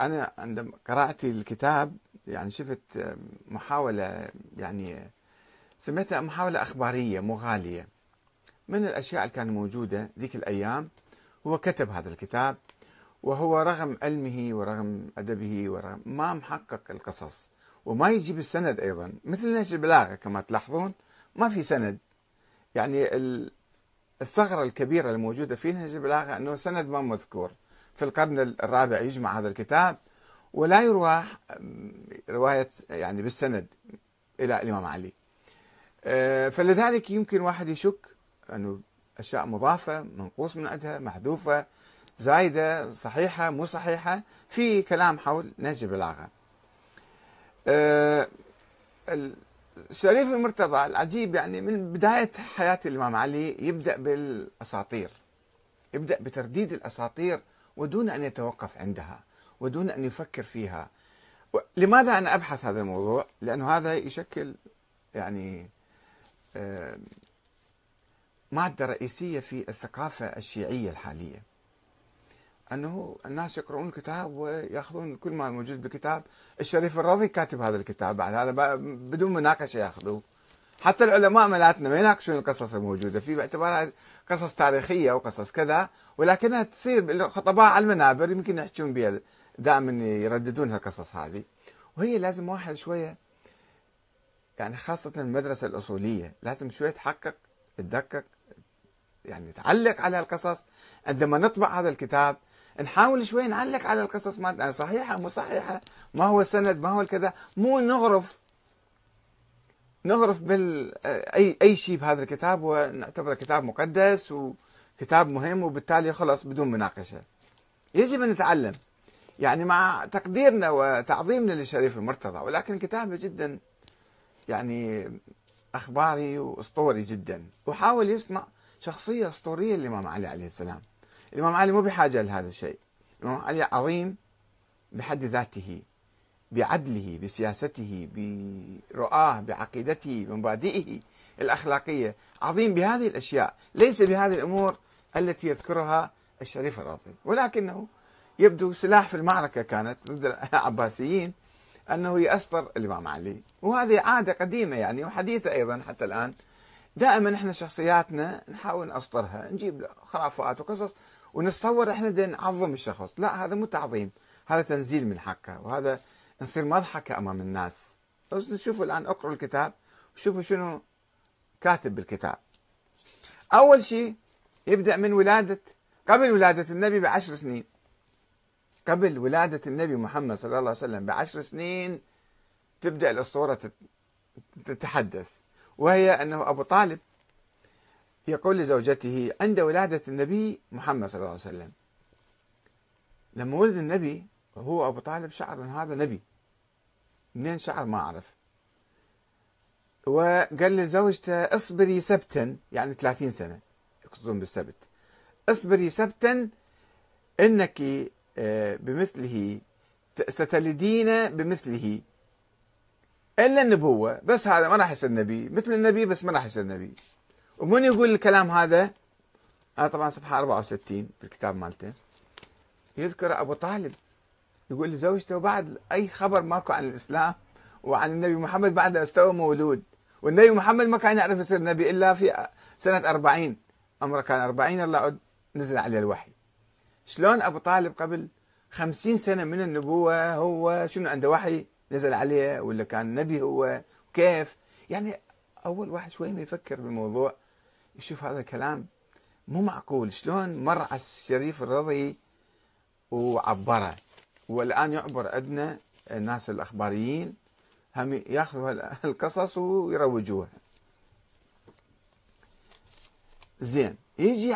أنا عندما قرأت الكتاب يعني شفت محاولة يعني سميتها محاولة أخبارية مغالية من الأشياء اللي كانت موجودة ذيك الأيام هو كتب هذا الكتاب وهو رغم علمه ورغم أدبه ورغم ما محقق القصص وما يجيب السند أيضا. مثل نهج البلاغة كما تلاحظون ما في سند. يعني الثغرة الكبيرة الموجودة في نهج البلاغة أنه سند ما مذكور. في القرن الرابع يجمع هذا الكتاب ولا يروى رواية يعني بالسند إلى الإمام علي. آه، فلذلك يمكن واحد يشك أنه أشياء مضافة منقوص من عندها محذوفة زايدة صحيحة مو صحيحة في كلام حول نهج البلاغة. آه، الشريف المرتضى العجيب يعني من بداية حياة الإمام علي يبدأ بالأساطير يبدأ بترديد الأساطير ودون أن يتوقف عندها ودون أن يفكر فيها. لماذا أنا أبحث هذا الموضوع؟ لأنه هذا يشكل يعني مادة رئيسية في الثقافة الشيعية الحالية. أنه الناس يقرؤون الكتاب ويأخذون كل ما موجود بالكتاب. الشريف الرضي كاتب هذا الكتاب بعد هذا بدون مناقشة يأخذوه. حتى العلماء ملاتنا ما يناقشون القصص الموجودة. في باعتبارها قصص تاريخية وقصص كذا ولكنها تصير خطباء على المنابر يمكن يحجون بها دائما يرددون القصص هذه. وهي لازم واحد شوية يعني خاصة المدرسة الأصولية لازم شوية تحقق تدقق يعني تعلق على القصص. عندما نطبع هذا الكتاب نحاول شوي نعلق على القصص ما صحيحة مو صحيحة ما هو السند ما هو الكذا مو نغرف نغرف بال أي أي شيء بهذا الكتاب ونعتبره كتاب مقدس وكتاب مهم وبالتالي خلص بدون مناقشة. يجب أن نتعلم يعني مع تقديرنا وتعظيمنا للشريف المرتضى ولكن كتابة جدا يعني أخباري وأسطوري جدا وحاول يصنع شخصية أسطورية للإمام علي عليه السلام. الإمام علي مو بحاجة لهذا الشيء. الإمام علي عظيم بحد ذاته بعدله بسياسته برؤاه بعقيدته بمبادئه الأخلاقية. عظيم بهذه الأشياء. ليس بهذه الأمور التي يذكرها الشريف الراضي. ولكنه يبدو سلاح في المعركة كانت ضد العباسيين أنه يأسطر الإمام علي. وهذه عادة قديمة يعني وحديثة أيضا حتى الآن. دائما إحنا شخصياتنا نحاول نأسطرها نجيب خرافات وقصص ونتصور إحنا نعظم الشخص. لا هذا مو تعظيم هذا تنزيل من حقه. وهذا نصير مضحكة أمام الناس. بس نشوفوا الآن اقرأوا الكتاب وشوفوا شنو كاتب بالكتاب. أول شيء يبدأ من ولادة قبل ولادة النبي بعشر سنين. قبل ولادة النبي محمد صلى الله عليه وسلم بعشر سنين تبدأ الأسطورة تتحدث. وهي أنه أبو طالب يقول لزوجته عند ولادة النبي محمد صلى الله عليه وسلم لما ولد النبي هو أبو طالب شعر أن هذا نبي. منين شعر ما أعرف. وقال لزوجته اصبري سبتا يعني 30 سنة يقصدون بالسبت. اصبري سبتا إنك آه، بمثله ستلدين بمثله. إلا النبوة بس هذا ما راح يصير نبي. مثل النبي بس ما راح يصير نبي. ومن يقول الكلام هذا؟ هذا طبعا صفحة 64 بالكتاب مالته. يذكر أبو طالب. يقول لزوجته وبعد أي خبر ماكو عن الإسلام وعن النبي محمد بعد استوى مولود. والنبي محمد ما كان يعرف يصير نبي إلا في سنة 40 عمره كان 40 الله نزل عليه الوحي. شلون أبو طالب قبل خمسين سنة من النبوة هو شنو عنده وحي نزل عليه ولا كان نبي هو؟ كيف؟ يعني أول واحد شوي ما يفكر بالموضوع. يشوف هذا الكلام مو معقول. شلون مر على الشريف الرضي وعبره؟ والآن يعبر عندنا الناس الأخباريين هم يأخذوا القصص ويروجوها. زين يجي